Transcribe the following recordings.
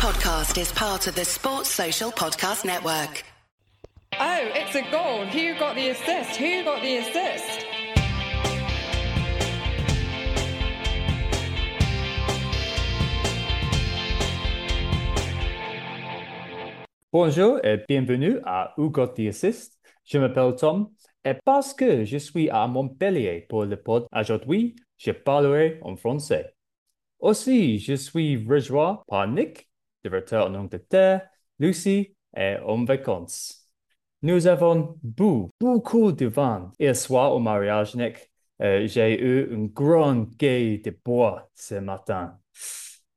podcast is part of the Sports Social Podcast Network. Oh, it's a goal. Who got the assist? Who got the assist? Bonjour et bienvenue à Who Got the Assist. Je m'appelle Tom et parce que je suis à Montpellier pour le pod aujourd'hui, je parlerai en français. Aussi, je suis rejoint par Nick, de retour en Angleterre, Lucy et en vacances. Nous avons bu beaucoup de vin hier soir au mariage, Nick. Euh, J'ai eu un grand guet de bois ce matin.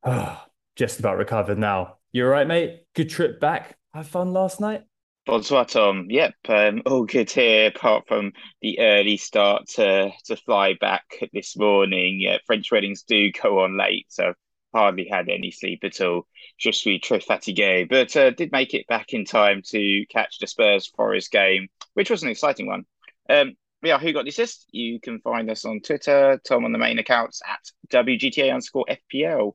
Ah, just about recovered now. You all right, mate? Good trip back. Have fun last night? Bonsoir, Tom. Yep, um, all good here. Apart from the early start to to fly back this morning, yeah, French weddings do go on late, so hardly had any sleep at all. Just suis très fatigué, but uh, did make it back in time to catch the Spurs Forest game, which was an exciting one. Um, yeah, who got the assist? You can find us on Twitter, Tom on the main accounts at WGTA underscore FPL.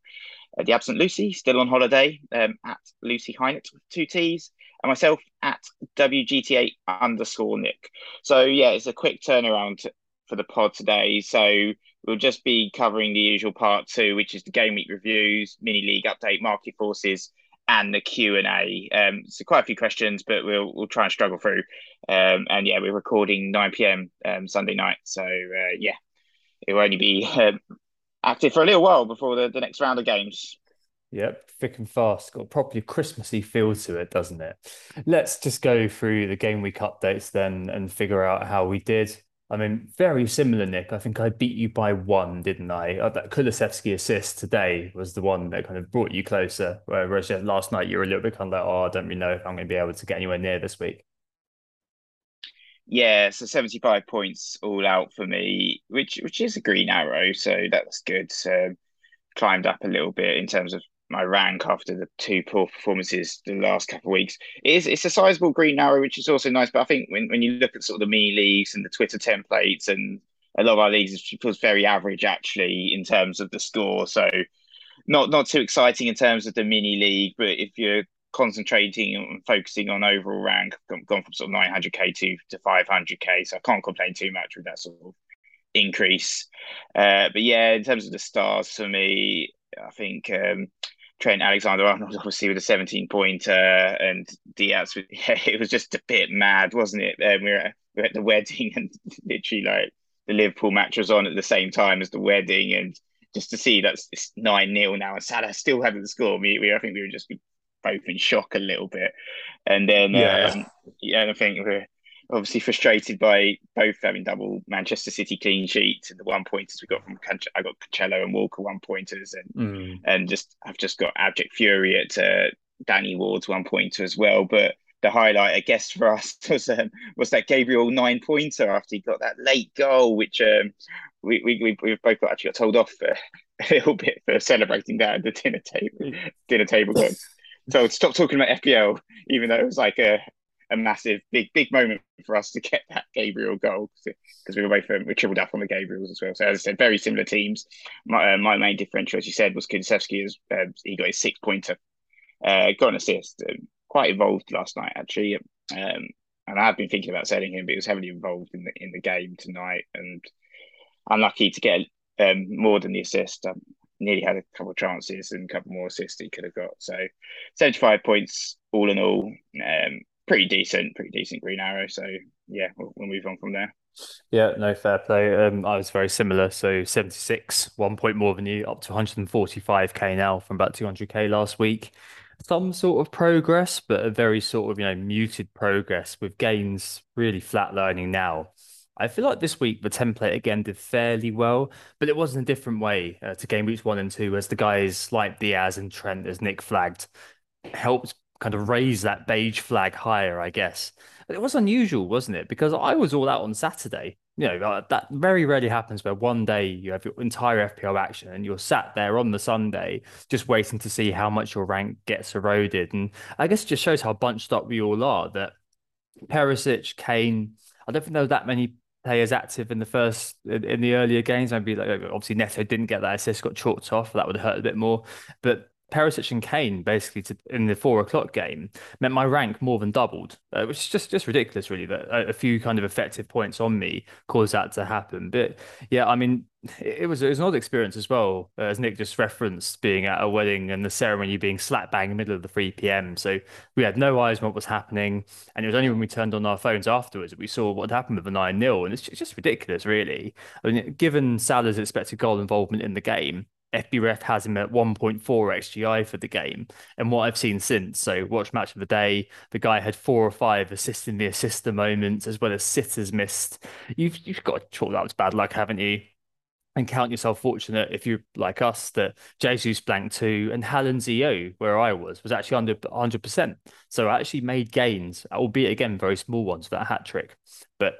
Uh, the absent Lucy, still on holiday, um, at Lucy Hynett with two T's and myself at WGTA underscore Nick. So yeah, it's a quick turnaround for the pod today. So we'll just be covering the usual part two, which is the game week reviews, mini league update, market forces, and the Q and A. Um, so quite a few questions, but we'll we'll try and struggle through. Um, and yeah, we're recording nine pm um, Sunday night, so uh, yeah, it will only be um, active for a little while before the, the next round of games. Yep, thick and fast. Got a properly Christmassy feel to it, doesn't it? Let's just go through the game week updates then and figure out how we did. I mean, very similar, Nick. I think I beat you by one, didn't I? Uh, that Kulusevski assist today was the one that kind of brought you closer. Whereas last night you were a little bit kind of like, oh, I don't really know if I'm going to be able to get anywhere near this week. Yeah, so 75 points all out for me, which which is a green arrow, so that's good. So climbed up a little bit in terms of my rank after the two poor performances the last couple of weeks. It is it's a sizable green arrow, which is also nice. But I think when, when you look at sort of the mini leagues and the Twitter templates and a lot of our leagues, it feels very average actually in terms of the score. So not not too exciting in terms of the mini league, but if you're concentrating and focusing on overall rank, gone, gone from sort of 900k to to 500k, so I can't complain too much with that sort of increase. Uh, but yeah, in terms of the stars for me, I think um, Trent Alexander Arnold obviously with a 17 pointer and Diaz with, yeah, it was just a bit mad, wasn't it? Um, we, were at, we were at the wedding and literally like the Liverpool match was on at the same time as the wedding and just to see that's it's nine 0 now and Salah still hadn't scored. We, we I think we were just both in shock a little bit, and then yeah, um, yeah, I think we're obviously frustrated by both having double Manchester City clean sheets and the one pointers we got from I got Cancelo and Walker one pointers and mm. and just I've just got abject fury at uh, Danny Ward's one pointer as well. But the highlight, I guess, for us was um, was that Gabriel nine pointer after he got that late goal, which um, we we we both got, actually got told off for a little bit for celebrating that at the dinner table dinner table. so stop talking about FPL, even though it was like a a massive, big, big moment for us to get that Gabriel goal because we were both um, we tripled up on the Gabriels as well. So as I said, very similar teams. My, uh, my main differential, as you said, was Kulusevski as uh, he got his six pointer, uh, got an assist, um, quite involved last night actually. Um, and I have been thinking about selling him, but he was heavily involved in the in the game tonight, and unlucky to get um, more than the assist. Um, nearly had a couple of chances and a couple more assists he could have got. So, seventy-five points all in all. Um, pretty decent, pretty decent Green Arrow. So yeah, we'll, we'll move on from there. Yeah, no fair play. Um, I was very similar. So 76, one point more than you, up to 145k now from about 200k last week. Some sort of progress, but a very sort of you know muted progress with gains really flatlining now. I feel like this week the template again did fairly well, but it was in a different way uh, to game weeks one and two, as the guys like Diaz and Trent, as Nick flagged, helped kind of raise that beige flag higher, I guess. It was unusual, wasn't it? Because I was all out on Saturday. You know, uh, that very rarely happens where one day you have your entire FPL action and you're sat there on the Sunday just waiting to see how much your rank gets eroded. And I guess it just shows how bunched up we all are that Perisic, Kane, I don't think there were that many players active in the first in the earlier games. Maybe like obviously Neto didn't get that assist, got chalked off. That would have hurt a bit more. But Perisic and Kane basically to, in the four o'clock game meant my rank more than doubled, uh, which is just just ridiculous, really. That a, a, few kind of effective points on me caused that to happen. But yeah, I mean, it, it was it was an odd experience as well, uh, as Nick just referenced being at a wedding and the ceremony being slap bang in the middle of the three p.m. So we had no eyes on what was happening, and it was only when we turned on our phones afterwards that we saw what had happened with the nine 0 and it's just, it's just ridiculous, really. I mean, given Salah's expected goal involvement in the game FBref has him at 1.4 XGI for the game. And what I've seen since, so watch match of the day, the guy had four or five assists in the assist the moment, as well as sitters missed. You've you've got to chalk that was bad luck, haven't you? And count yourself fortunate if you're like us that Jesus blanked two and Haaland's EO, where I was, was actually under 100%. So I actually made gains, albeit again very small ones for that hat trick. But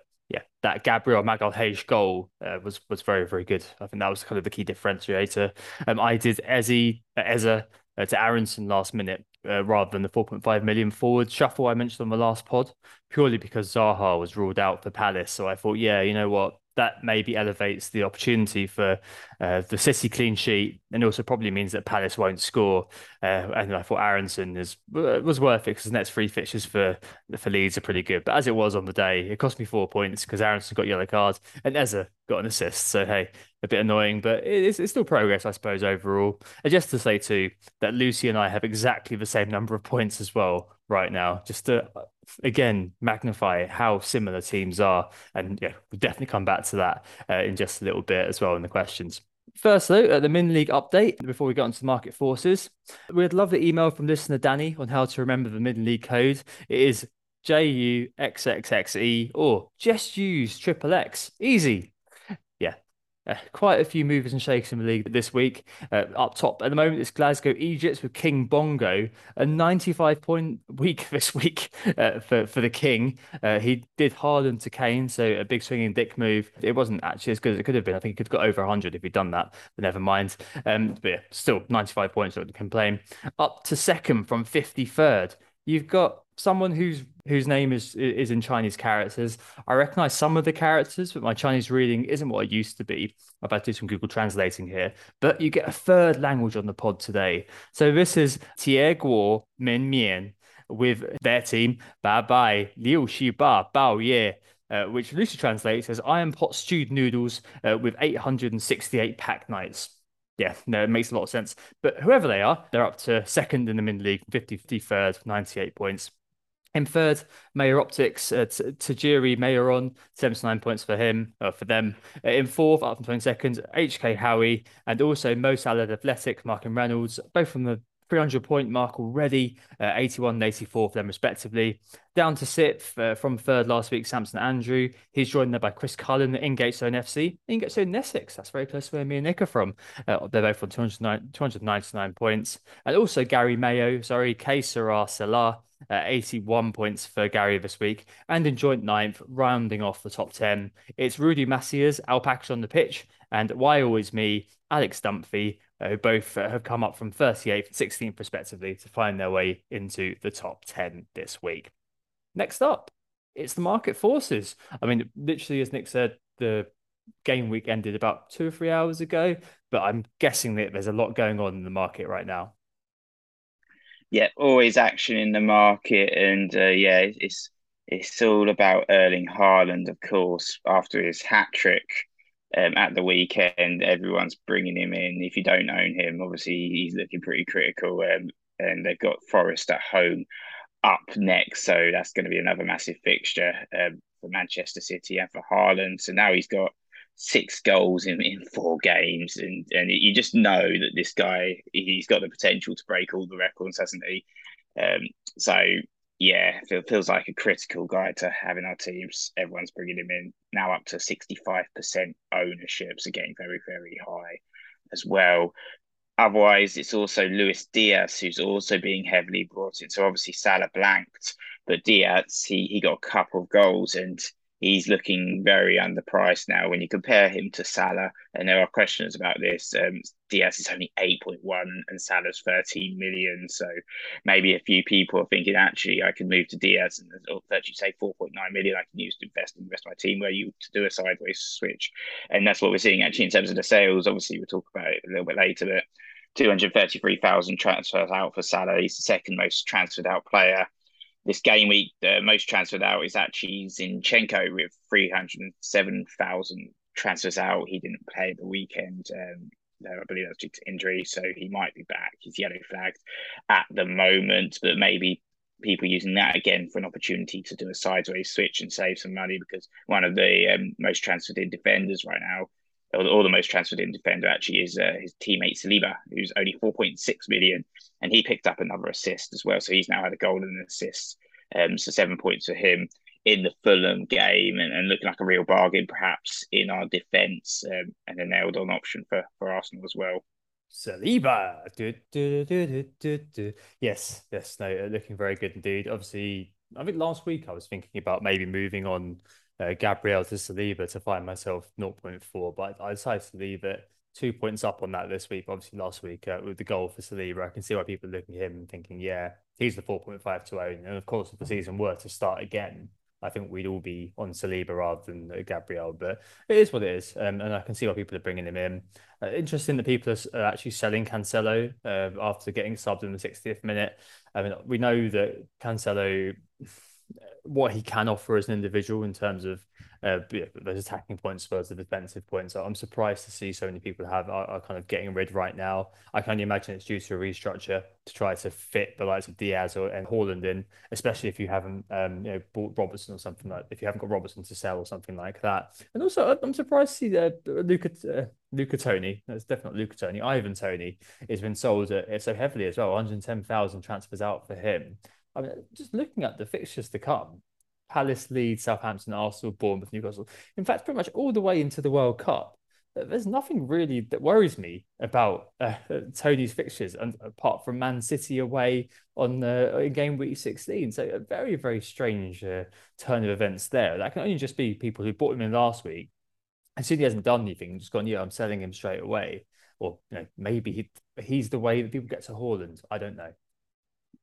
that Gabriel Magalhaes goal uh, was was very very good. I think that was kind of the key differentiator. Um, I did Ezzy uh, Eze uh, to Aaronson last minute uh, rather than the 4.5 million forward shuffle I mentioned on the last pod, purely because Zaha was ruled out for Palace. So I thought, yeah, you know what, that maybe elevates the opportunity for uh, the City clean sheet, and also probably means that Palace won't score. Uh, and I thought Aaronson is was worth it because the next three fixtures for for Leeds are pretty good. But as it was on the day, it cost me four points because Aaronson got yellow cards and Eze got an assist. So hey, a bit annoying, but it's, it's still progress, I suppose, overall. And just to say too that Lucy and I have exactly the same number of points as well right now. Just to again magnify how similar teams are, and yeah, we'll definitely come back to that uh, in just a little bit as well in the questions. First, though, at the Min League update, before we get onto the market forces, we'd love the email from listener Danny on how to remember the Min League code. It is JUXXXE or just use triple X. Easy. Uh, quite a few movers and shakers in the league this week. Uh, up top at the moment, it's Glasgow Egypt with King Bongo, a 95 point week this week uh, for, for the King. Uh, he did Haaland to Kane, so a big swinging dick move. It wasn't actually as good as it could have been. I think he could have got over 100 if he'd done that, but never mind. Um, but yeah, still 95 points, so to complain. Up to second from 53rd. You've got someone whose whose name is is in Chinese characters. I recognize some of the characters, but my Chinese reading isn't what it used to be. I've had to do some Google translating here. But you get a third language on the pod today. So this is Tie Guo Min Mian with their team, Ba Bai Liu Shi Ba Bao Ye. Uh, which loosely translates as iron pot stewed noodles uh, with 868 pack nights yeah, no, it makes a lot of sense. But whoever they are, they're up to second in the mid league, 50 53rd, 98 points. In third, Mayor Optics, uh, Tajiri Mayoron, 79 points for him, uh, for them. Uh, in fourth, up from 22nd, HK Howie, and also Mo Salah Athletic, Mark and Reynolds, both from the 300 point mark already, uh, 81 and 84 for them respectively. Down to sixth uh, from third last week, Samson Andrew. He's joined there by Chris Cullen in Gatestone FC. In Gatestone Essex, that's very close to where me and Nick are from. Uh, they're both on 209, 299 points. And also Gary Mayo, sorry, K. Sarah Salah. Uh, 81 points for Gary this week. And in joint ninth, rounding off the top 10, it's Rudy Massias, Alpacas on the pitch, and Why Always Me, Alex Dunphy, uh, who both uh, have come up from 38th and 16th respectively to find their way into the top 10 this week. Next up, it's the market forces. I mean, literally, as Nick said, the game week ended about two or three hours ago, but I'm guessing that there's a lot going on in the market right now. Yeah, always action in the market, and uh, yeah, it's it's all about Erling Haaland, of course, after his hat trick um, at the weekend. Everyone's bringing him in. If you don't own him, obviously he's looking pretty critical. Um, and they've got Forest at home up next, so that's going to be another massive fixture um, for Manchester City and for Haaland. So now he's got six goals in, in four games, and and you just know that this guy he's got the potential to break all the records, hasn't he? Um, so yeah, feel, feels like a critical guy to have in our teams. Everyone's bringing him in now up to 65% ownership, so getting very, very high as well. Otherwise, it's also Luis Diaz who's also being heavily brought in. So obviously Salah blanked, but Diaz he he got a couple of goals and he's looking very underpriced now when you compare him to Salah. And there are questions about this. Um, Diaz is only 8.1 and Salah's 13 million. So maybe a few people are thinking, actually, I can move to Diaz and virtually say 4.9 million I can use to invest in the rest of my team where you to do a sideways switch. And that's what we're seeing actually in terms of the sales. Obviously, we'll talk about it a little bit later, but 233,000 transfers out for Salah. He's the second most transferred out player. This game week, the most transferred out is actually Zinchenko with 307,000 transfers out. He didn't play the weekend. Um, I believe that's due to injury, so he might be back. He's yellow flagged at the moment, but maybe people using that again for an opportunity to do a sideways switch and save some money because one of the um, most transferred in defenders right now, or, or, the most transferred in defender actually, is uh, his teammate Saliba, who's only 4.6 million, and he picked up another assist as well. So he's now had a goal and an assist. Um, so seven points for him in the Fulham game and, and looking like a real bargain perhaps in our defence um, and a nailed on option for, for Arsenal as well. Saliba. Do, do, do, Yes, yes, no, looking very good indeed. Obviously, I think last week I was thinking about maybe moving on uh, Gabriel to Saliba to find myself 0.4, but I decided to leave it two points up on that this week. Obviously, last week uh, with the goal for Saliba, I can see why people are looking at him and thinking, yeah, he's the 4.5 to own. And of course, if the season were to start again, I think we'd all be on Saliba rather than uh, Gabriel, but it is what it is, um, and I can see why people are bringing him in. Uh, interesting that people are, actually selling Cancelo uh, after getting subbed in the 60th minute. I mean, we know that Cancelo, what he can offer as an individual in terms of uh, those attacking points versus the defensive points. So I'm surprised to see so many people have are, are, kind of getting rid right now. I can only imagine it's due to a restructure to try to fit the likes of Diaz or and Haaland in, especially if you haven't um, you know bought Robertson or something like if you haven't got Robertson to sell or something like that. And also I'm surprised to see that Luca uh, Luca Toney. That's definitely Luca Toney. Ivan Toney has been sold at, so heavily as well. 110,000 transfers out for him. I mean, just looking at the fixtures to come, Palace, Leeds, Southampton, Arsenal, Bournemouth, Newcastle. In fact, pretty much all the way into the World Cup. There's nothing really that worries me about uh, Toney's fixtures, and apart from Man City away on uh, in game week 16. So a very, very strange uh, turn of events there. That can only just be people who bought him in last week. And soon he hasn't done anything, just gone, yeah, I'm selling him straight away. Or you know, maybe he, he's the way that people get to Haaland. I don't know.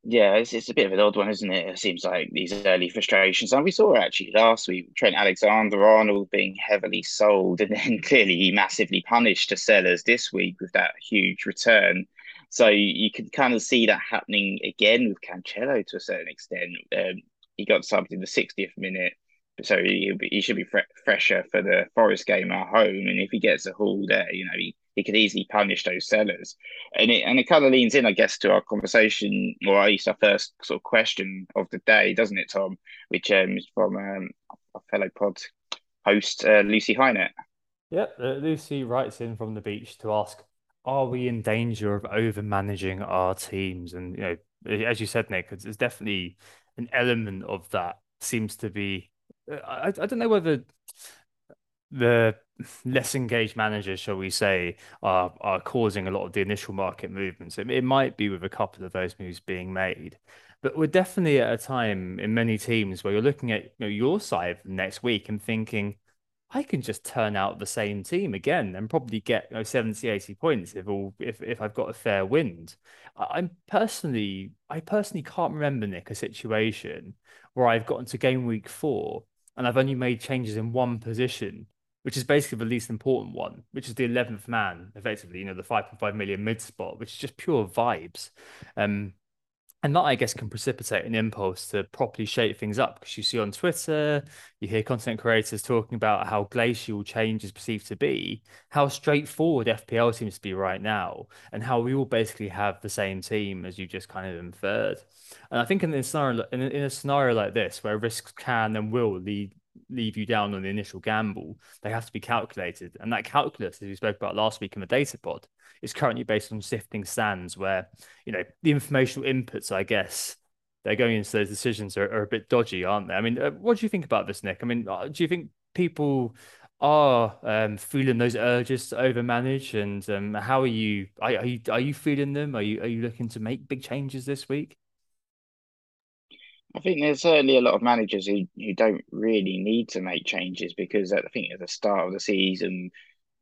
Yeah, it's, it's a bit of an odd one, isn't it? It seems like these early frustrations. And we saw actually last week Trent Alexander Arnold being heavily sold, and then clearly he massively punished the sellers this week with that huge return. So you can kind of see that happening again with Cancelo to a certain extent. Um, he got subbed in the 60th minute, so he, he should be fre- fresher for the Forest game at home. And if he gets a haul there, you know, he, he could easily punish those sellers. And it and it kind of leans in, I guess, to our conversation, or at least our first sort of question of the day, doesn't it, Tom? Which um, is from um, our fellow pod host uh, Lucy Hynett. Yep, uh, Lucy writes in from the beach to ask, "Are we in danger of over managing our teams?" And you know, as you said, Nick, there's definitely an element of that seems to be. Uh, I, I don't know whether the less engaged managers, shall we say, are are causing a lot of the initial market movements. It, it might be with a couple of those moves being made, but we're definitely at a time in many teams where you're looking at you know, your side next week and thinking, I can just turn out the same team again and probably get you know, 70, 80 points if all if, if I've got a fair wind. I'm personally I personally can't remember Nick a situation where I've gotten to game week four and I've only made changes in one position which is basically the least important one, which is the 11th man, effectively, you know, the 5.5 million mid spot, which is just pure vibes. Um, and that, I guess, can precipitate an impulse to properly shape things up because you see on Twitter, you hear content creators talking about how glacial change is perceived to be, how straightforward FPL seems to be right now, and how we all basically have the same team as you just kind of inferred. And I think in scenario, in a, in a scenario like this, where risks can and will lead leave you down on the initial gamble. They have to be calculated. And that calculus, as we spoke about last week in the data pod, is currently based on sifting sands where, you know, the informational inputs, I guess, they're going into those decisions are, are a bit dodgy, aren't they? I mean, uh, what do you think about this, Nick? I mean, uh, do you think people are um, feeling those urges to overmanage, and um, how are you? Are, are you are you feeling them? Are you are you looking to make big changes this week? I think there's certainly a lot of managers who, who don't really need to make changes because I think at the start of the season,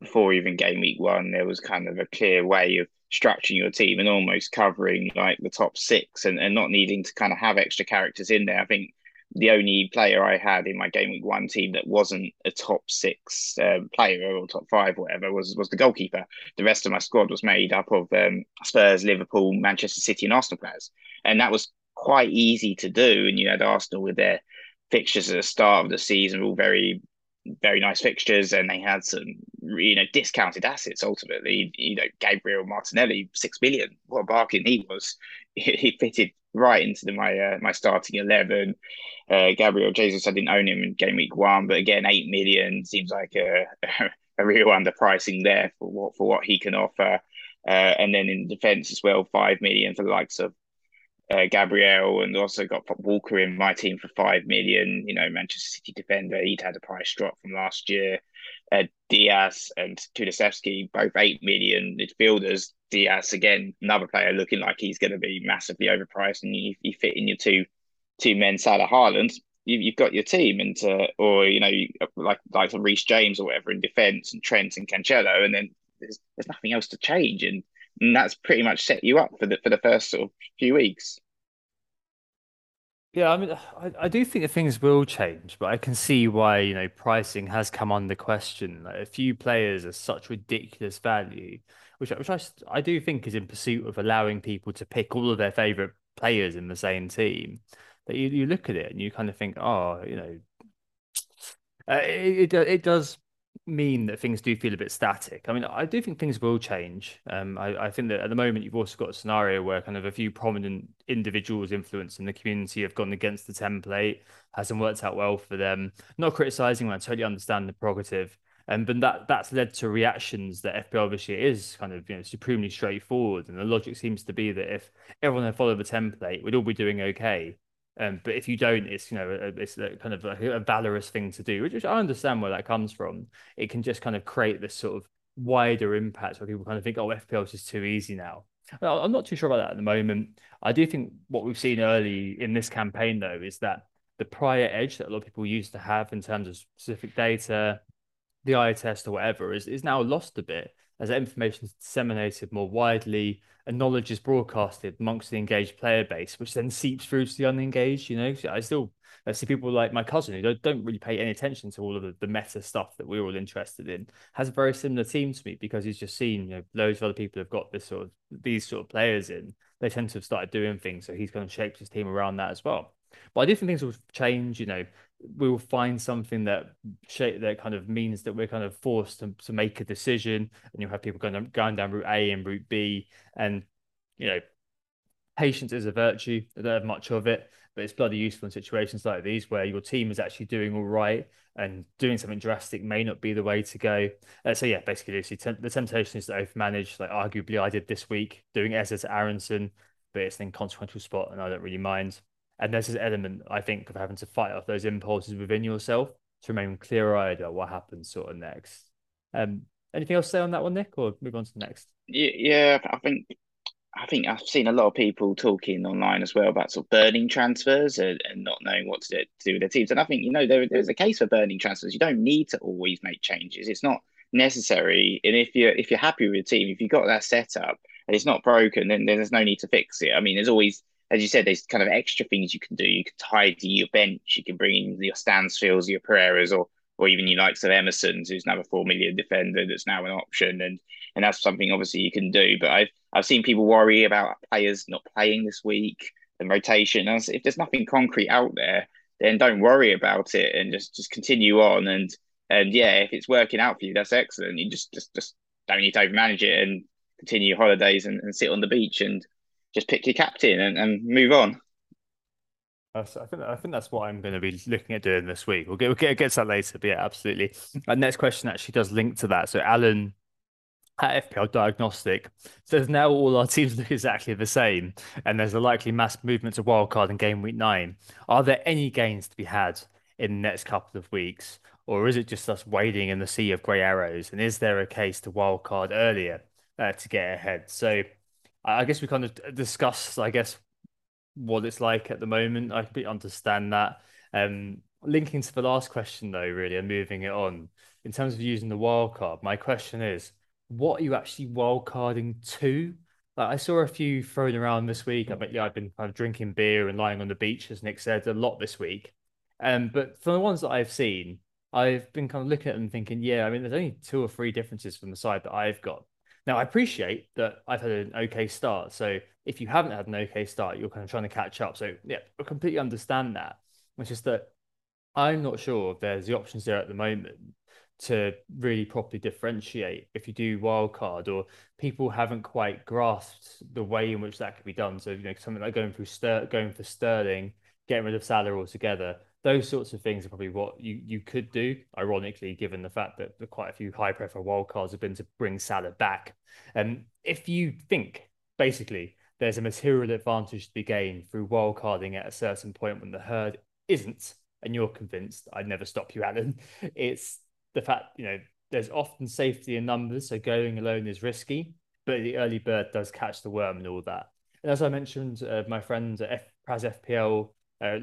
before even game week one, there was kind of a clear way of structuring your team and almost covering like the top six and, and not needing to kind of have extra characters in there. I think the only player I had in my game week one team that wasn't a top six um, player or top five, whatever, was was the goalkeeper. The rest of my squad was made up of um, Spurs, Liverpool, Manchester City, and Arsenal players, and that was quite easy to do. And you had Arsenal with their fixtures at the start of the season, all very very nice fixtures, and they had some you know discounted assets. Ultimately, you know Gabriel Martinelli, six million. What a bargain he was. He, fitted right into the, my uh, my starting eleven. Uh, Gabriel Jesus, I didn't own him in game week one, but again, eight million seems like a a real underpricing there for what for what he can offer. Uh, and then in defence as well, five million for the likes of uh, Gabriel, and also got Walker in my team for five million. You know, Manchester City defender. He'd had a price drop from last year. Uh, Diaz and Kulusevski, both eight million midfielders. Diaz again, another player looking like he's going to be massively overpriced, and you, you fit in your two two men, Salah Haaland. You, have got your team, and uh, or you know, like like Reece James or whatever in defence, and Trent and Cancelo, and then there's there's nothing else to change, and and that's pretty much set you up for the for the first sort of few weeks. Yeah, I mean, I, I do think that things will change, but I can see why, you know, pricing has come under question. Like a few players are such ridiculous value, which which I I do think is in pursuit of allowing people to pick all of their favorite players in the same team. That you, you look at it and you kind of think, oh, you know, uh, it, it it does mean that things do feel a bit static. I mean, I do think things will change. Um, I, I think that at the moment you've also got a scenario where kind of a few prominent individuals influence in the community have gone against the template, hasn't worked out well for them. Not criticizing, I totally understand the prerogative. Um, but that that's led to reactions that FPL obviously is kind of you know supremely straightforward, and the logic seems to be that if everyone had followed the template, we'd all be doing okay. Um, but if you don't, it's you know it's a, kind of a, a valorous thing to do, which, which I understand where that comes from. It can just kind of create this sort of wider impact where people kind of think, oh, FPL is just too easy now. I'm not too sure about that at the moment. I do think what we've seen early in this campaign, though, is that the prior edge that a lot of people used to have in terms of specific data, the eye test or whatever, is, is now lost a bit as information is disseminated more widely and knowledge is broadcasted amongst the engaged player base, which then seeps through to the unengaged. You know, I still I see people like my cousin who don't, don't really pay any attention to all of the, the meta stuff that we're all interested in, has a very similar team to me because he's just seen, you know, loads of other people have got this sort of these sort of players in. They tend to have started doing things, so he's kind of shaped his team around that as well. But I do think things will change. You know, we will find something that shape that kind of means that we're kind of forced to, to make a decision, and you'll have people going going down route A and route B, and you know, patience is a virtue. I don't have much of it, but it's bloody useful in situations like these where your team is actually doing all right and doing something drastic may not be the way to go. Uh, so yeah, basically, Lucy, the temptation is to overmanage. Like arguably, I did this week doing Eze to Aaronson, but it's an inconsequential spot, and I don't really mind. And there's this element, I think, of having to fight off those impulses within yourself to remain clear eyed about what happens sort of next. Um, anything else to say on that one, Nick, or move on to the next? Yeah, I think I think I've seen a lot of people talking online as well about sort of burning transfers and, and not knowing what to do with their teams. And I think, you know, there, there's a case for burning transfers. You don't need to always make changes. It's not necessary. And if you're if you're happy with your team, if you've got that set up and it's not broken, then, then there's no need to fix it. I mean, there's always as you said, there's kind of extra things you can do. You can tidy your bench, you can bring in your Stansfields, your Pereiras, or or even your likes of Emerson's, who's now a four million defender that's now an option, and and that's something obviously you can do. But I've I've seen people worry about players not playing this week and rotation. And if there's nothing concrete out there, then don't worry about it and just just continue on. And and yeah, if it's working out for you, that's excellent. You just just just don't need to overmanage it and continue your holidays and, and sit on the beach and just pick your captain and, and move on. I think I think that's what I'm going to be looking at doing this week. We'll get we'll get, get to that later, but yeah, absolutely. And next question actually does link to that. So Alan at FPL Diagnostic says now all our teams look exactly the same, and there's a likely mass movement to wildcard in game week nine. Are there any gains to be had in the next couple of weeks, or is it just us wading in the sea of grey arrows? And is there a case to wildcard earlier uh, to get ahead? So I guess we kind of discussed, I guess, what it's like at the moment. I completely understand that. Um, linking to the last question though, really, and moving it on in terms of using the wild card. My question is, what are you actually wild carding to? Like I saw a few thrown around this week. I bet yeah, I've been kind of drinking beer and lying on the beach, as Nick said, a lot this week. Um, but from the ones that I've seen, I've been kind of looking at them thinking, yeah, I mean, there's only two or three differences from the side that I've got. Now, I appreciate that I've had an okay start. So if you haven't had an okay start, you're kind of trying to catch up. So yeah, I completely understand that. It's just that I'm not sure if there's the options there at the moment to really properly differentiate if you do wildcard or people haven't quite grasped the way in which that could be done. So, you know, something like going through Ster- going for Sterling, getting rid of Salah altogether, those sorts of things are probably what you, you could do, ironically, given the fact that quite a few high profile wildcards have been to bring Salah back. And um, if you think basically there's a material advantage to be gained through wildcarding at a certain point when the herd isn't, and you're convinced, I'd never stop you, Alan. It's the fact, you know, there's often safety in numbers, so going alone is risky, but the early bird does catch the worm and all that. And as I mentioned, uh, my friend at F- Praz FPL uh,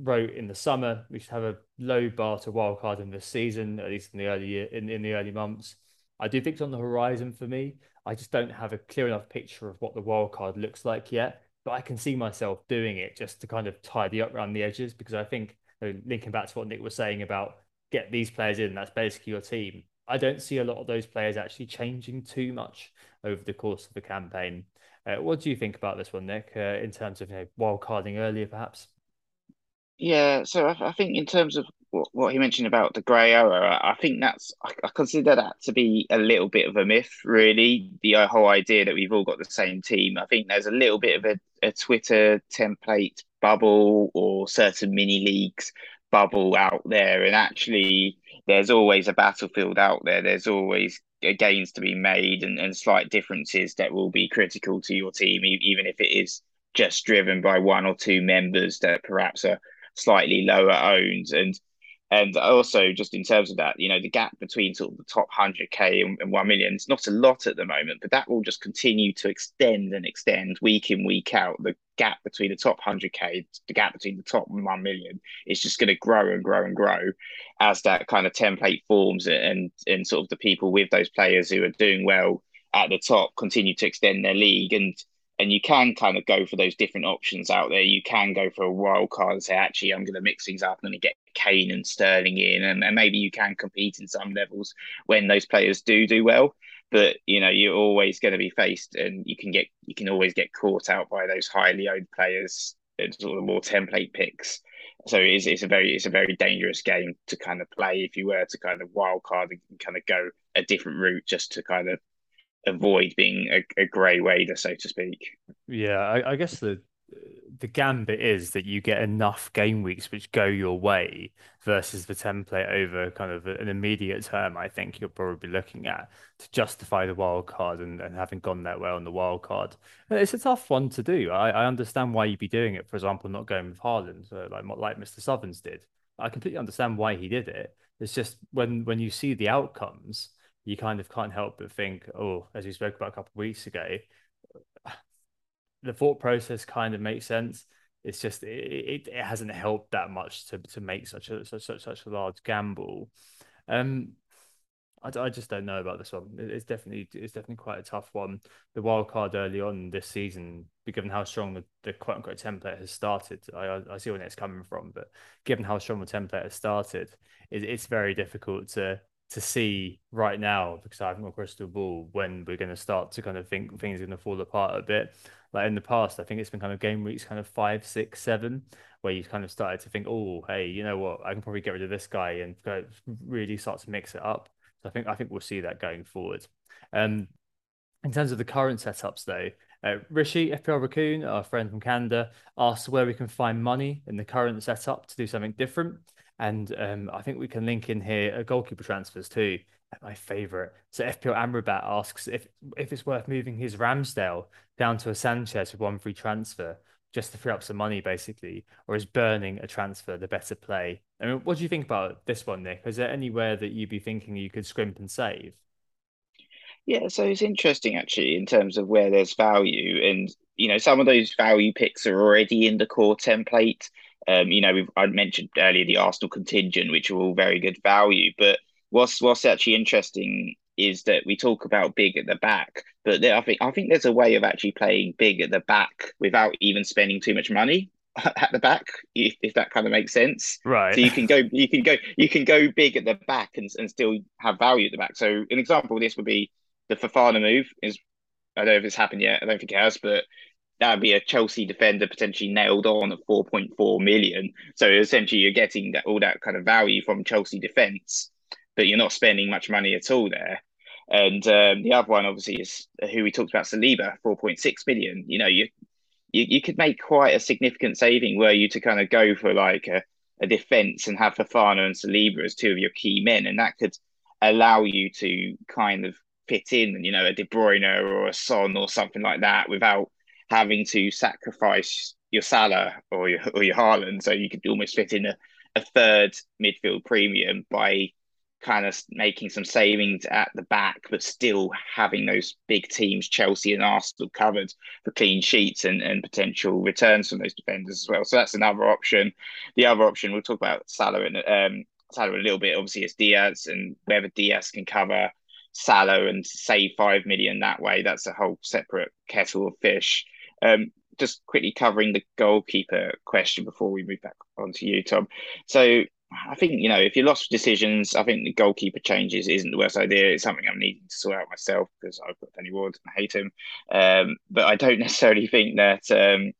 wrote in the summer, we should have a low bar to wildcard in this season, at least in the early year, in, in the early months. I do think it's on the horizon for me. I just don't have a clear enough picture of what the wildcard looks like yet, but I can see myself doing it just to kind of tidy up around the edges because I think, you know, linking back to what Nick was saying about get these players in, that's basically your team. I don't see a lot of those players actually changing too much over the course of the campaign. Uh, what do you think about this one, Nick, uh, in terms of you know, wild carding earlier, perhaps? Yeah, so I, I think in terms of what, what he mentioned about the grey area, I think that's I, I, consider that to be a little bit of a myth, really. The uh, whole idea that we've all got the same team. I think there's a little bit of a, a Twitter template bubble or certain mini leagues bubble out there, and actually, there's always a battlefield out there. There's always gains to be made and, and slight differences that will be critical to your team, even if it is just driven by one or two members that perhaps are slightly lower owned. And and also, just in terms of that, you know, the gap between sort of the top 100K and, and 1 million is not a lot at the moment, but that will just continue to extend and extend week in, week out. The gap between the top 100K, the gap between the top 1 million is just going to grow and grow and grow as that kind of template forms and, and sort of the people with those players who are doing well at the top continue to extend their league. And and you can kind of go for those different options out there. You can go for a wild card and say, actually, I'm going to mix things up. To get Kane and Sterling in, and, and maybe you can compete in some levels when those players do do well. But you know, you're always going to be faced, and you can get you can always get caught out by those highly owned players and sort of more template picks. So it's, it's a very it's a very dangerous game to kind of play if you were to kind of wild card and kind of go a different route just to kind of avoid being a, a grey wader, so to speak. Yeah, I, I, guess the the gambit is that you get enough game weeks which go your way versus the template over kind of an immediate term. I think you're probably be looking at to justify the wild card and, and having gone that way on the wild card. It's a tough one to do. I, I understand why you'd be doing it. For example, not going with Haaland, so like like Mr. Southerns did. I completely understand why he did it. It's just when when you see the outcomes you kind of can't help but think, oh, as we spoke about a couple of weeks ago, the thought process kind of makes sense. It's just it, it, hasn't helped that much to to make such a such such, such a large gamble. Um, I, I just don't know about this one. It's definitely it's definitely quite a tough one. The wild card early on this season, given how strong the, the quote unquote template has started, I I see where it's coming from, but given how strong the template has started, it, it's very difficult to to see right now because I haven't got crystal ball when we're going to start to kind of think things are going to fall apart a bit. Like in the past, I think it's been kind of game weeks, kind of five, six, seven, where you kind of started to think, oh, hey, you know what, I can probably get rid of this guy and really start to mix it up. So I think I think we'll see that going forward. Um, in terms of the current setups, though, uh, Rishi FPL Raccoon, our friend from Canada, asks where we can find money in the current setup to do something different. And um, I think we can link in here a goalkeeper transfers too. My favorite. So FPL Amrabat asks if if it's worth moving his Ramsdale down to a Sanchez with one free transfer just to free up some money, basically, or is burning a transfer the better play? I mean, what do you think about this one, Nick? Is there anywhere that you'd be thinking you could scrimp and save? Yeah, so it's interesting actually in terms of where there's value, and you know some of those value picks are already in the core template. Um, you know, we've, I mentioned earlier the Arsenal contingent, which are all very good value. But what's what's actually interesting is that we talk about big at the back, but there, I think I think there's a way of actually playing big at the back without even spending too much money. at the back, if, if that kind of makes sense. Right. So you can go, you can go, you can go big at the back and, and still have value at the back. So an example of this would be the Fofana move. Is I don't know if it's happened yet. I don't think it has, but that would be a Chelsea defender potentially nailed on at 4.4 million. So essentially, you're getting that all that kind of value from Chelsea defence, but you're not spending much money at all there. And um, the other one, obviously, is who we talked about, Saliba, 4.6 million. You know, you, you you could make quite a significant saving were you to kind of go for like a, a defence and have Fofana and Saliba as two of your key men, and that could allow you to kind of fit in, you know, a De Bruyne or a Son or something like that without having to sacrifice your Salah or your or your Haaland. So you could almost fit in a, a third midfield premium by kind of making some savings at the back, but still having those big teams, Chelsea and Arsenal, covered for clean sheets and, and potential returns from those defenders as well. So that's another option. The other option, we'll talk about Salah and um, Salah a little bit, obviously, is Diaz and whether Diaz can cover Salah and save five million that way. That's a whole separate kettle of fish. Um, just quickly covering the goalkeeper question before we move back on to you, Tom. So I think you know if you lost decisions, I think the goalkeeper changes isn't the worst idea. It's something I'm needing to sort out myself because I've got Danny Ward and I hate him. Um, but I don't necessarily think that um,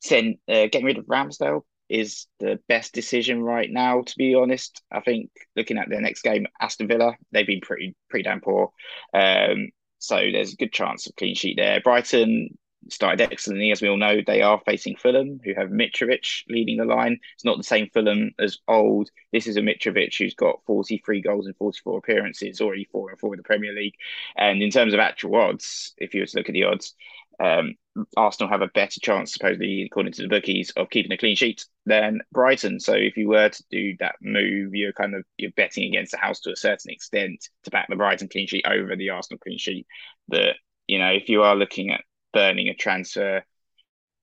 send uh, getting rid of Ramsdale is the best decision right now. To be honest, I think looking at their next game, Aston Villa, they've been pretty pretty damn poor. Um, so there's a good chance of clean sheet there. Brighton, started excellently. As we all know, they are facing Fulham, who have Mitrovic leading the line. It's not the same Fulham as old. This is a Mitrovic who's got 43 goals and 44 appearances, already four and four in the Premier League. And in terms of actual odds, if you were to look at the odds, um, Arsenal have a better chance, supposedly, according to the bookies, of keeping a clean sheet than Brighton. So if you were to do that move, you're kind of you're betting against the house to a certain extent to back the Brighton clean sheet over the Arsenal clean sheet. But you know, if you are looking at burning a transfer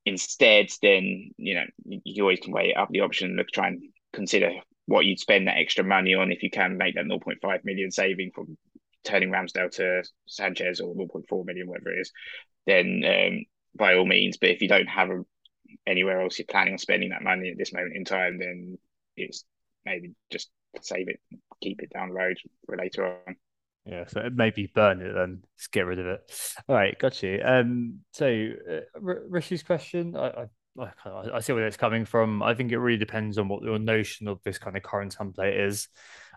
instead, then you know you always can weigh up the option. Look, try and consider what you'd spend that extra money on if you can make that 0.5 million saving from turning Ramsdale to Sanchez or 1.4 million, whatever it is. Then um, by all means, but if you don't have a, anywhere else you're planning on spending that money at this moment in time, then it's maybe just save it, keep it down the road for later on. Yeah, so maybe burn it then just get rid of it. All right, got you. Um, so uh, Rishi's question, I, I, I see where it's coming from. I think it really depends on what your notion of this kind of current template is.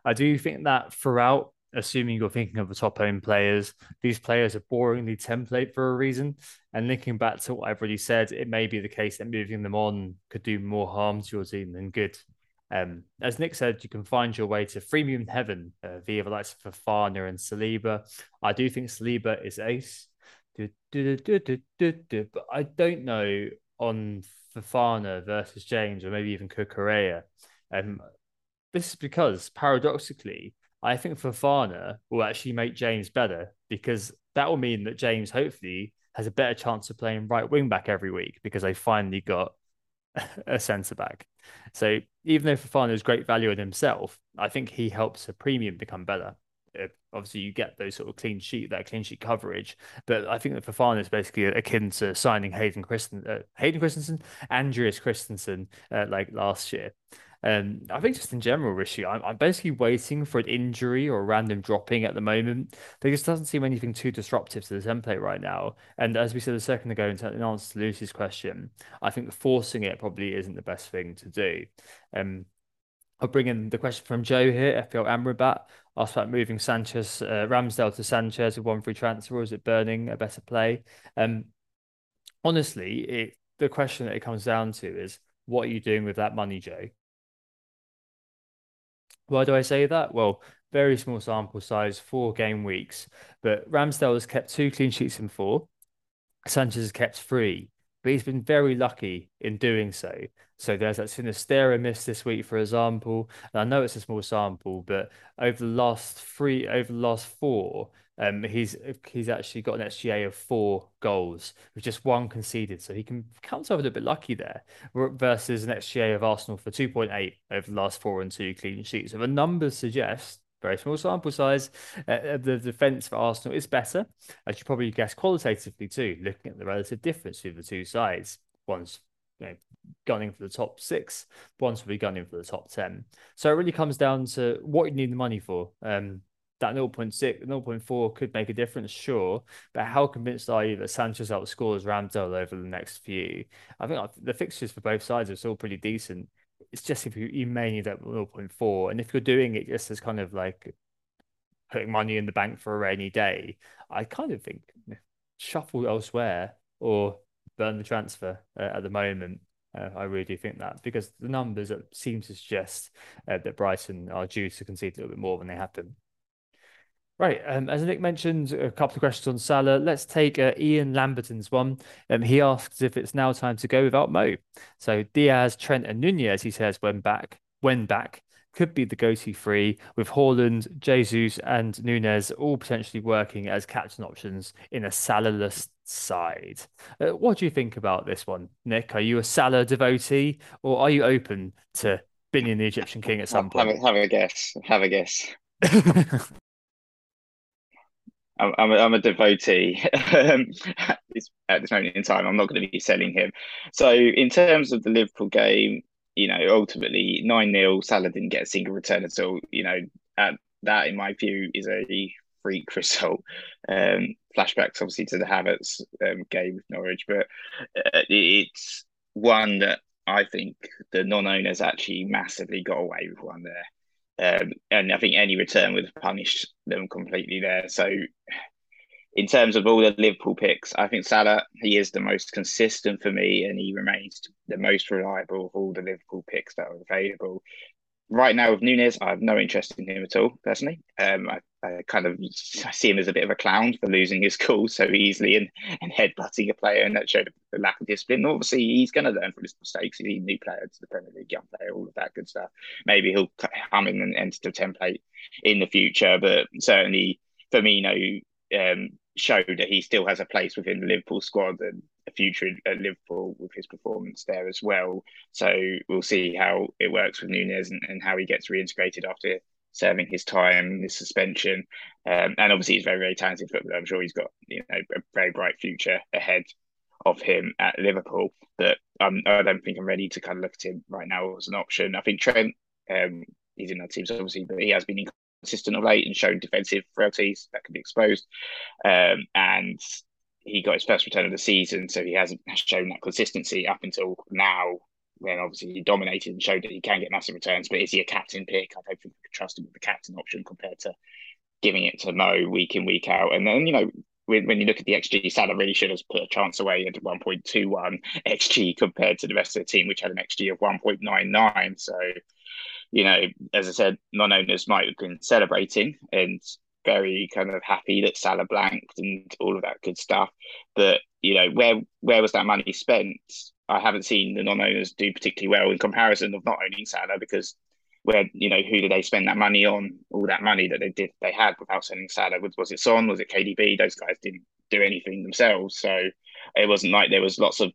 I do think that throughout, assuming you're thinking of the top owned players, these players are boringly template for a reason. And linking back to what I've already said, it may be the case that moving them on could do more harm to your team than good. Um, as Nick said, you can find your way to freemium heaven uh, via the likes of Fofana and Saliba. I do think Saliba is ace, do, do, do, but I don't know on Fofana versus James or maybe even Cucurella. Um, this is because paradoxically, I think Fofana will actually make James better because that will mean that James hopefully has a better chance of playing right wing back every week because they finally got a centre back. So even though Fofana is great value in himself, I think he helps a premium become better. Obviously, you get those sort of clean sheet, that clean sheet coverage. But I think that Fofana is basically akin to signing Hayden Christen, uh, Hayden Christensen, Andreas Christensen, uh, like last year. Um, I think just in general, Rishi, I'm, I'm basically waiting for an injury or a random dropping at the moment. There just doesn't seem anything too disruptive to the template right now. And as we said a second ago in, in answer to Lucy's question, I think forcing it probably isn't the best thing to do. Um, I'll bring in the question from Joe here, FPL Amrabat. Asked about moving Sanchez, uh, Ramsdale to Sanchez with one free transfer, or is it burning a better play? Um, honestly, it, the question that it comes down to is what are you doing with that money, Joe? Why do I say that? Well, very small sample size, four game weeks. But Ramsdale has kept two clean sheets in four. Sanchez has kept three, but he's been very lucky in doing so. So there's that Sinisterra miss this week, for example. And I know it's a small sample, but over the last three, over the last four, um, he's he's actually got an XGA of four goals with just one conceded, so he can count over a little bit lucky there. Versus an XGA of Arsenal for two point eight over the last four and two clean sheets. So the numbers suggest very small sample size. Uh, uh the defense for Arsenal is better, as you probably guess qualitatively too, looking at the relative difference between the two sides. One's you know, gunning for the top six, ones be gunning for the top 10. So it really comes down to what you need the money for. Um, that 0.6, 0.4 could make a difference, sure. But how convinced are you that Sanchez outscores Ramsdale over the next few? I think the fixtures for both sides are still pretty decent. It's just if you, you may need that 0.4. And if you're doing it just as kind of like putting money in the bank for a rainy day, I kind of think shuffle elsewhere or burn the transfer uh, at the moment. Uh, I really do think that because the numbers seem to suggest uh, that Brighton are due to concede a little bit more than they have been. Right. Um, as Nick mentioned, a couple of questions on Salah. Let's take uh, Ian Lamberton's one. Um, he asks if it's now time to go without Mo. So Diaz, Trent, and Nunez, he says, when back, when back, could be the go-to three with Haaland, Jesus, and Nunez all potentially working as captain options in a Salahless side. Uh, what do you think about this one, Nick? Are you a Salah devotee, or are you open to binning the Egyptian king at some point? Have a, have a guess. Have a guess. I'm, I'm, a, I'm a devotee um, at, this, at this moment in time. I'm not going to be selling him. So, in terms of the Liverpool game, you know, ultimately 9 0, Salah didn't get a single return at all. You know, that, in my view, is a freak result. Um, flashbacks, obviously, to the Havertz um, game with Norwich, but uh, it's one that I think the non owners actually massively got away with one there. Um, and I think any return would have punished them completely there. So, in terms of all the Liverpool picks, I think Salah he is the most consistent for me, and he remains the most reliable of all the Liverpool picks that are available right now with Nunez, I have no interest in him at all personally. Um, I, I, kind of see him as a bit of a clown for losing his cool so easily and, and headbutting a player, and that showed a lack of discipline. Obviously, he's going to learn from his mistakes. He's a new player to the Premier League, young player, all of that good stuff. Maybe he'll come in and enter the template in the future, but certainly Firmino um, showed that he still has a place within the Liverpool squad and a future at Liverpool with his performance there as well. So we'll see how it works with Nunez and, and how he gets reintegrated after serving his time, his suspension. Um, and obviously, he's very, very talented footballer. I'm sure he's got you know a very bright future ahead of him at Liverpool. But um, I don't think I'm ready to kind of look at him right now as an option. I think Trent, um, he's in that team, so obviously, but he has been consistent of late and shown defensive frailties that can be exposed. Um, and he got his first return of the season, so he hasn't shown that consistency up until now. When obviously he dominated and showed that he can get massive returns, but is he a captain pick? I don't think we could trust him with the captain option compared to giving it to Mo week in week out. And then you know when, when you look at the XG, Salah really should have put a chance away at 1.21 XG compared to the rest of the team, which had an XG of 1.99. So you know, as I said, non-owners might have been celebrating and very kind of happy that Salah blanked and all of that good stuff. But you know, where where was that money spent? I haven't seen the non-owners do particularly well in comparison of not owning Salah because where you know who did they spend that money on? All that money that they did they had without selling Salah was, was it Son? Was it KDB? Those guys didn't do anything themselves, so it wasn't like there was lots of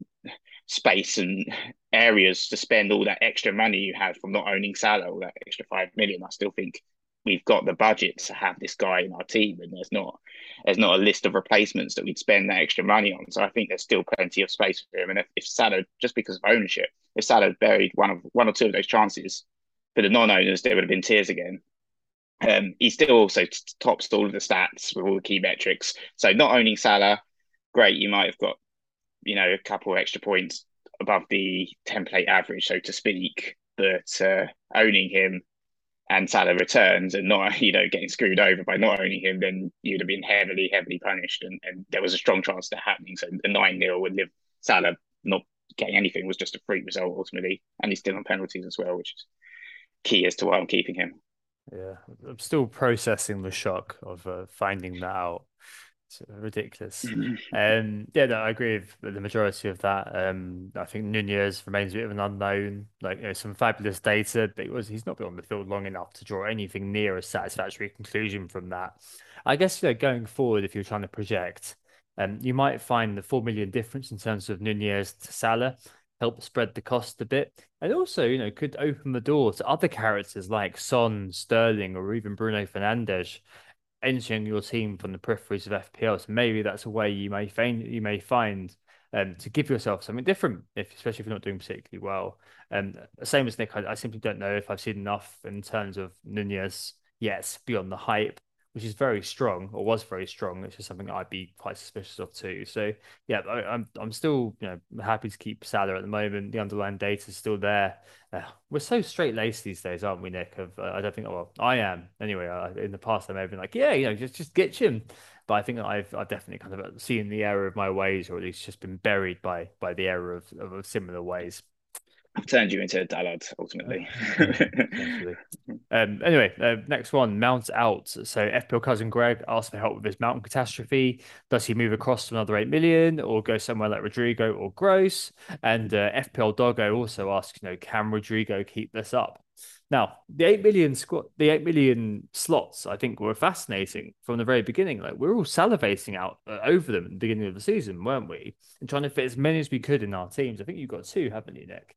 space and areas to spend all that extra money you had from not owning Salah, all that extra five million. I still think we've got the budget to have this guy in our team, and there's not there's not a list of replacements that we'd spend that extra money on. So I think there's still plenty of space for him. And if, if Salah, just because of ownership, if Salah buried one of one or two of those chances for the non-owners, there would have been tears again. Um, he still also tops all of the stats with all the key metrics. So not owning Salah, great. You might have got you know, a couple extra points above the template average, so to speak. But uh, owning him and Salah returns and not, you know, getting screwed over by not owning him, then you'd have been heavily, heavily punished. And, and there was a strong chance of that happening. So the 9 0 would live Salah not getting anything was just a freak result ultimately. And he's still on penalties as well, which is key as to why I'm keeping him. Yeah, I'm still processing the shock of uh, finding that out. Ridiculous. um, yeah, no, I agree with the majority of that. Um, I think Nunez remains a bit of an unknown. Like, you know, some fabulous data, but was, he's not been on the field long enough to draw anything near a satisfactory conclusion from that. I guess, you know, going forward, if you're trying to project, um, you might find the four million difference in terms of Nunez to Salah help spread the cost a bit, and also, you know, could open the door to other characters like Son, Sterling, or even Bruno Fernandes entering your team from the peripheries of FPL. So maybe that's a way you may find you may find um, to give yourself something different, if especially if you're not doing particularly well. Um, same as Nick, I, I simply don't know if I've seen enough in terms of Nunez yet beyond the hype which is very strong or was very strong. It's just something I'd be quite suspicious of too. So yeah, I, am I'm, I'm still you know happy to keep Salah at the moment. The underlying data is still there. Uh, we're so straight laced these days, aren't we, Nick? Of uh, I don't think well I am anyway. Uh, in the past, I may have been like, yeah, you know, just just get him. But I think I've I've definitely kind of seen the error of my ways, or at least just been buried by by the error of, of similar ways. I've turned you into a Dallard ultimately. um, anyway, uh, next one, Mount out. So FPL cousin Greg asked for help with his mountain catastrophe. Does he move across to another eight million, or go somewhere like Rodrigo or Gross? And uh, FPL Doggo also asks, you know, can Rodrigo keep this up? Now, the eight million squad, the eight million slots, I think were fascinating from the very beginning. Like we are all salivating out uh, over them at the beginning of the season, weren't we? And trying to fit as many as we could in our teams. I think you've got two, haven't you, Nick?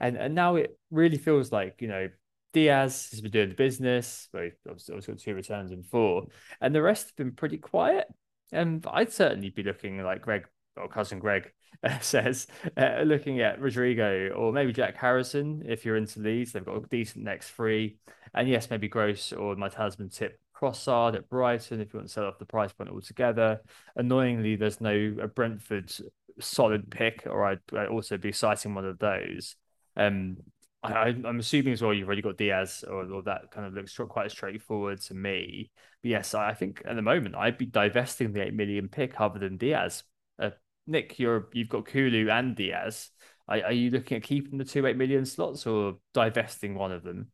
And and now it really feels like you know Diaz has been doing the business. Well, obviously, got two returns in four, and the rest have been pretty quiet. And I'd certainly be looking like Greg or cousin Greg uh, says, uh, looking at Rodrigo or maybe Jack Harrison if you're into these. They've got a decent next three, and yes, maybe Gross or my talisman tip Trossard at Brighton if you want to sell off the price point altogether. Annoyingly, there's no a Brentford solid pick, or I'd, I'd also be citing one of those. Um, I, am assuming as well you've already got Diaz, or, or that kind of looks quite straightforward to me. But yes, I think at the moment I'd be divesting the eight million pick other than Diaz. Uh, Nick, you're you've got Kulu and Diaz. Are, are you looking at keeping the two eight million slots or divesting one of them?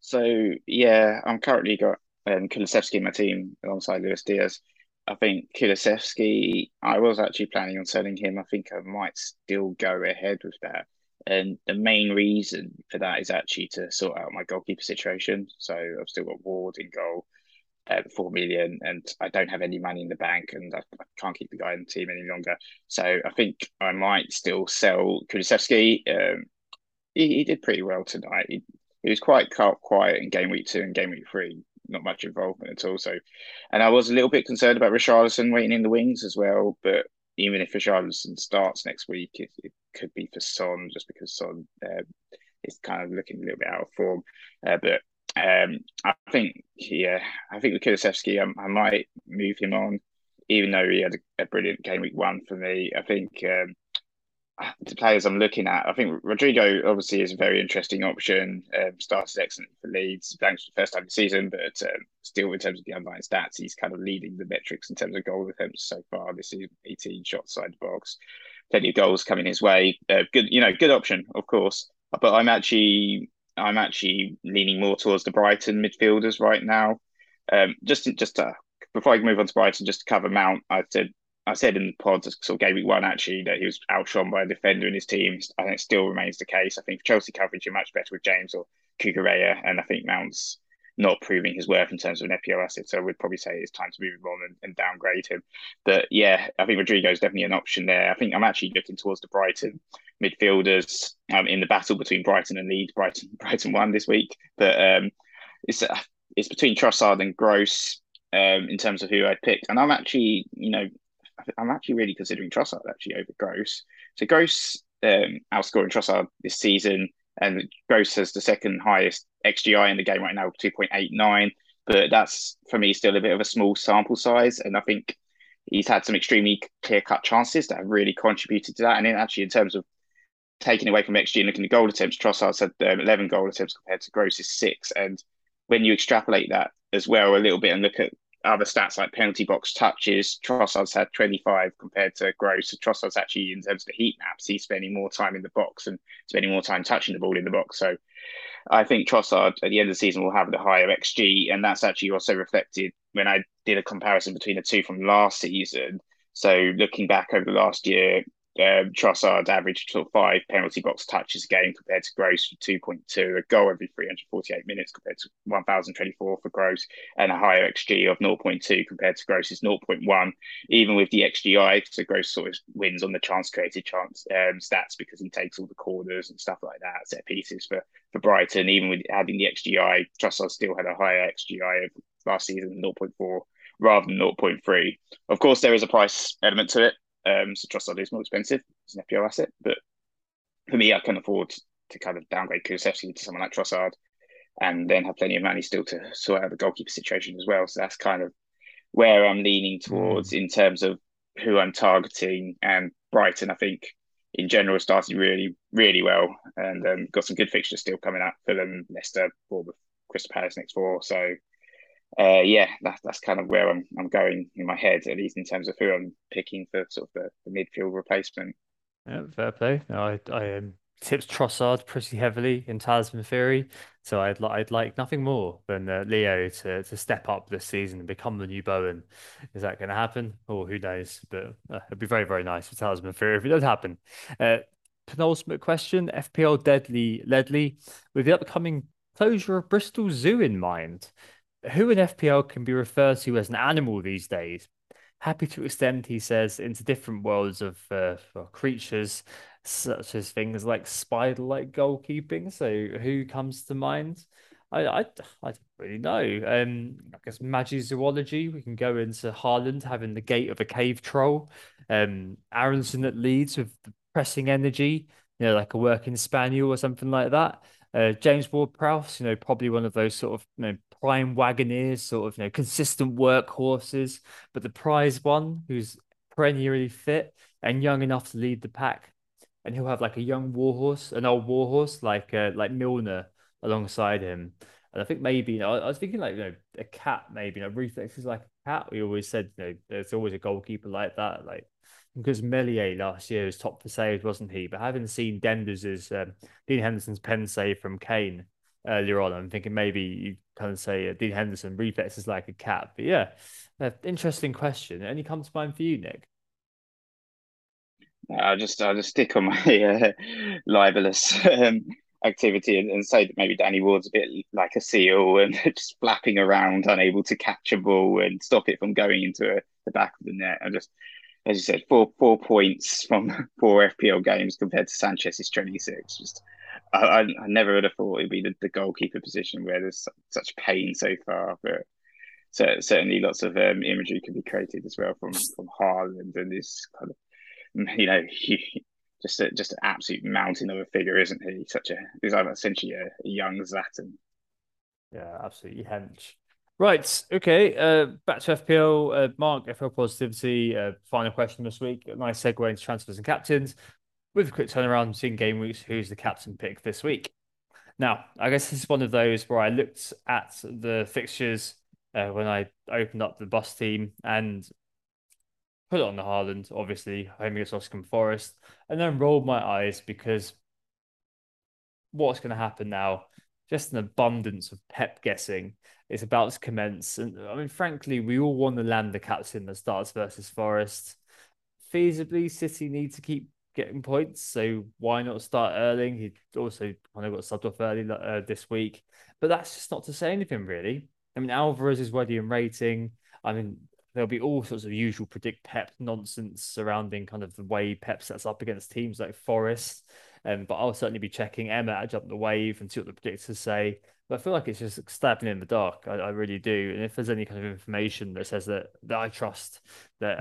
So yeah, I'm currently got um, Kulusevski in my team alongside Luis Diaz. I think Kulusevski, I was actually planning on selling him. I think I might still go ahead with that. And the main reason for that is actually to sort out my goalkeeper situation. So I've still got Ward in goal at four million, and I don't have any money in the bank, and I, I, can't keep the guy in the team any longer. So I think I might still sell Kulusevski. Um, he, he did pretty well tonight. He, he was quite quiet in game week two and game week three. Not much involvement at all. So, and I was a little bit concerned about Richarlison waiting in the wings as well. But even if Richarlison starts next week, it, it could be for Son just because Son uh, is kind of looking a little bit out of form. Uh, but um, I think, yeah, I think with Kulusevski, I, I, might move him on, even though he had a, a brilliant game week one for me. I think um, the players I'm looking at, I think Rodrigo obviously is a very interesting option. Um, started excellent for Leeds, thanks for the first time the season, but um, still in terms of the underlying stats, he's kind of leading the metrics in terms of goal attempts so far this season. 18 shots side the box, plenty of goals coming his way. Uh, good, you know, good option, of course. But I'm actually I'm actually leaning more towards the Brighton midfielders right now. Um, just just to, before I move on to Brighton, just to cover Mount, I said I said in the pod sort of game week one actually that he was outshone by a defender in his team. I think it still remains the case. I think Chelsea coverage are much better with James or Cucurella, and I think Mount's not proving his worth in terms of an FPL asset. So I would probably say it's time to move him on and, and downgrade him. But yeah, I think Rodrigo is definitely an option there. I think I'm actually looking towards the Brighton midfielders um, in the battle between Brighton and Leeds. Brighton Brighton won this week, but um, it's uh, it's between Trossard and Gross um, in terms of who I'd pick. And I'm actually, you know, I'm actually really considering Trossard actually over Gross. So Gross um, outscoring Trossard this season, and Gross has the second highest XGI in the game right now, 2.89. But that's for me still a bit of a small sample size, and I think he's had some extremely clear cut chances that have really contributed to that. And then actually, in terms of taking away from XG and looking at goal attempts, Trossard's had um, 11 goal attempts compared to Gross's six. And when you extrapolate that as well a little bit and look at other stats like penalty box touches, Trossard's had 25 compared to Gross. So Trossard's actually, in terms of the heat maps, he's spending more time in the box and spending more time touching the ball in the box. So I think Trossard at the end of the season will have the higher XG, and that's actually also reflected when I did a comparison between the two from last season. So looking back over the last year, um, Trossard averaged sort of five penalty box touches a game compared to Gross for 2.2, a goal every 348 minutes compared to 1,024 for Gross, and a higher XG of 0.2 compared to Gross's 0.1. Even with the XGI, so Gross sort of wins on the chance created chance um, stats because he takes all the corners and stuff like that, set pieces for, for Brighton. Even with adding the XGI, Trossard still had a higher XGI of last season, 0.4 rather than 0.3. Of course, there is a price element to it Um, so Trossard is more expensive It's an FPL asset, but for me, I can afford to kind of downgrade Kulusevski to someone like Trossard, and then have plenty of money still to sort out the goalkeeper situation as well. So that's kind of where I'm leaning towards mm. in terms of who I'm targeting. And Brighton, I think, in general, started really, really well, and um, got some good fixtures still coming up. Fulham, Leicester, Bournemouth, Crystal Palace next four. So uh, yeah, that's that's kind of where I'm I'm going in my head, at least in terms of who I'm picking for sort of the, the midfield replacement. Yeah, fair play. No, I I um, tipped Trossard pretty heavily in Talisman Theory, so I'd I'd like nothing more than uh, Leo to to step up this season and become the new Bowen. Is that going to happen? Or oh, who knows? But uh, it'd be very very nice for Talisman Theory if it does happen. Uh, penultimate question: FPL Deadly Ledley with the upcoming closure of Bristol Zoo in mind who in FPL can be referred to as an animal these days? Happy to extend, he says, into different worlds of uh, creatures, such as things like spider-like goalkeeping. So, who comes to mind? I, I, I don't really know. Um, I guess magic zoology. We can go into Haaland having the gait of a cave troll. Um, Aaronson that leads with the pressing energy, you know, like a working spaniel or something like that. Uh, James Ward-Prowse, you know, probably one of those sort of you know prime wagoners, sort of you know consistent workhorses, but the prize one who's perennially fit and young enough to lead the pack, and he'll have like a young warhorse, an old warhorse like uh, like Milner alongside him. And I think maybe you know I was thinking like you know a cat maybe you know reflexes like a cat. We always said you know there's always a goalkeeper like that like because Meslier last year was top for saves, wasn't he? But having seen Denders's um, Dean Henderson's pen save from Kane earlier on, I'm thinking maybe you kind of say uh, Dean Henderson reflexes like a cat. But yeah, uh, interesting question. Any come to mind for you, Nick? I'll just I'll just stick on my uh, libelous um, activity and, and, say that maybe Danny Ward's a bit like a seal and just flapping around, unable to catch a ball and stop it from going into a, the back of the net. I just as you said, four four points from four FPL games compared to Sanchez's twenty six. Just I, I, never would have thought it'd be the, the goalkeeper position where there's such pain so far, but so, certainly lots of um, imagery can be created as well from from Haaland and this kind of you know he, just a, just an absolute mountain of a figure, isn't he? Such a he's like essentially a, a young Zlatan. Yeah, absolutely hench. Right. Okay. Uh, back to FPL. Uh, Mark, FPL positivity. Uh, final question this week. A nice segue into transfers and captains. With a quick turnaround between game weeks, who's the captain pick this week? Now, I guess this is one of those where I looked at the fixtures uh, when I opened up the bus team and put it on the Haaland, obviously, home against Nottingham Forest, and then rolled my eyes because what's going to happen now? Just an abundance of Pep guessing it's about to commence. And I mean, frankly, we all want to land the captain that starts versus Forest. Feasibly, City need to keep getting points, so why not start Erling? He also kind of got subbed off early uh, this week, but that's just not to say anything really. I mean, Alvarez is ready in rating. I mean, there'll be all sorts of usual predict Pep nonsense surrounding kind of the way Pep sets up against teams like Forest. Um, but I'll certainly be checking Emma to jump the wave and see what the predictors say. But I feel like it's just stabbing in the dark. I, I, really do. And if there's any kind of information that says that that I trust that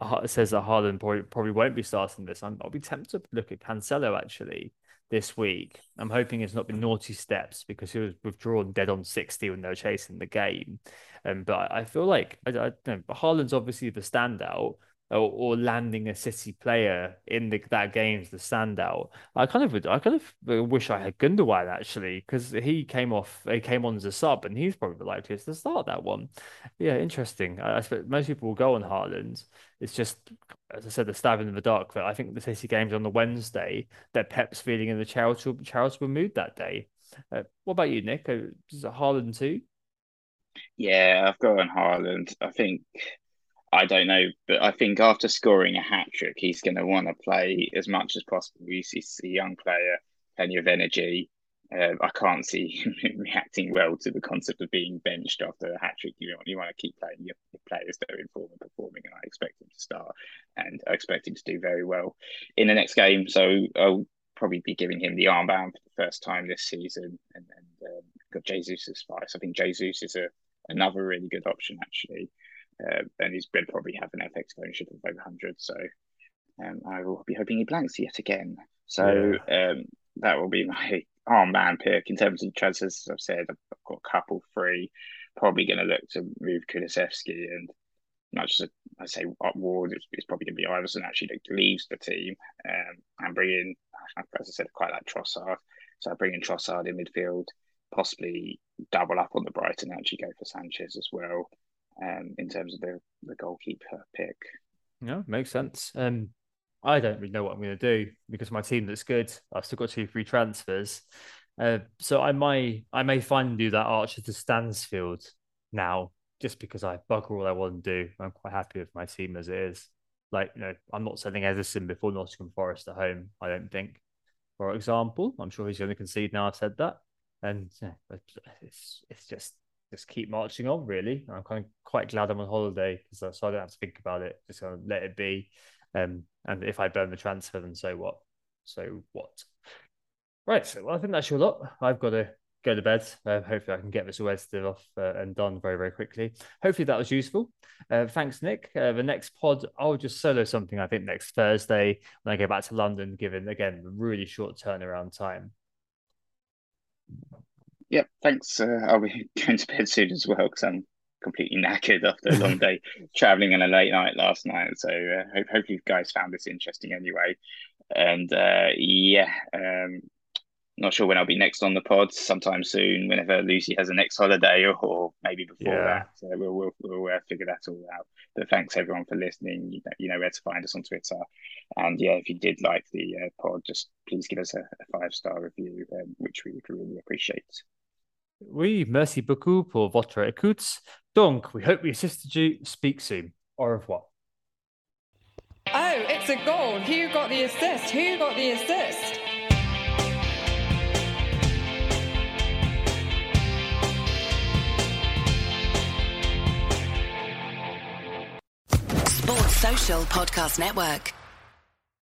uh says that Haaland probably, probably won't be starting this, i will be tempted to look at Cancelo actually this week. I'm hoping it's not been naughty steps because he was withdrawn dead on 60 when they were chasing the game. Um, but I, feel like I, I know, Haaland's obviously the standout, or, or landing a City player in the, that game's the standout. I kind of I kind of wish I had Gundogan actually because he came off he came on as a sub and he's probably the likeliest to start that one. Yeah, interesting. I, I expect most people will go on Haaland. It's just as I said, the stab in the dark. But I think the City game's on the Wednesday. That Pep's feeling in the charitable charitable mood that day. Uh, what about you, Nick? Uh, is it Haaland too? Yeah, I've got on Haaland. I think I don't know, but I think after scoring a hat trick, he's going to want to play as much as possible. He's, he's a young player, plenty of energy. Uh, I can't see him reacting well to the concept of being benched after a hat trick. You want, you want to keep playing your, your players that are in form and performing, and I expect him to start, and I expect him to do very well in the next game. So I'll probably be giving him the armband for the first time this season, and then um, got Jesus spice. I think Jesus is a another really good option actually. Uh, and he's going to probably have an FX ownership of over 100. So um, I will be hoping he blanks yet again. So yeah. um, that will be my armband pick in terms of transfers. As I've said, I've got a couple free. Probably going to look to move Kulusevski and much as I say Ward, it's, it's probably going to be Iversen actually that leaves the team um, and bring in, as I said, quite like Trossard. So I bring in Trossard in midfield, possibly double up on the Brighton, actually go for Sanchez as well um, in terms of the, the goalkeeper pick. Yeah, makes sense. Um, I don't really know what I'm going to do because my team looks good. I've still got two free transfers. Uh, so I might I may finally do that Archer to Stansfield now, just because I bugger all I want to do. I'm quite happy with my team as it is. Like, you know, I'm not selling Ederson before Nottingham Forest at home, I don't think. For example, I'm sure he's going to concede now I've said that. And it's it's just just keep marching on, really. I'm kind of quite glad I'm on holiday because so I don't have to think about it. Just gonna let it be. Um, and if I burn the transfer, then so what? So what? Right. So well, I think that's your lot. I've got to go to bed. Uh, hopefully, I can get this edited off uh, and done very, very quickly. Hopefully, that was useful. Uh, thanks, Nick. Uh, the next pod, I'll just solo something. I think next Thursday when I go back to London, given again the really short turnaround time. Yep. Thanks. Uh, I'll be going to bed soon as well because I'm completely knackered after a long day traveling and a late night last night. So uh, hope, hope you guys found this interesting anyway. And uh, yeah, um, not sure when I'll be next on the pod. Sometime soon, whenever Lucy has a next holiday, or, or maybe before yeah. that. So we'll we'll, we'll uh, figure that all out. But thanks everyone for listening. You know, you know where to find us on Twitter. And yeah, if you did like the uh, pod, just please give us a, a five star review, um, which we would really appreciate. Oui, merci beaucoup pour votre écoute. Donc, we hope we assisted you. Speak soon. Au revoir. Oh, it's a goal. Who got the assist? Who got the assist? Sports Social Podcast Network.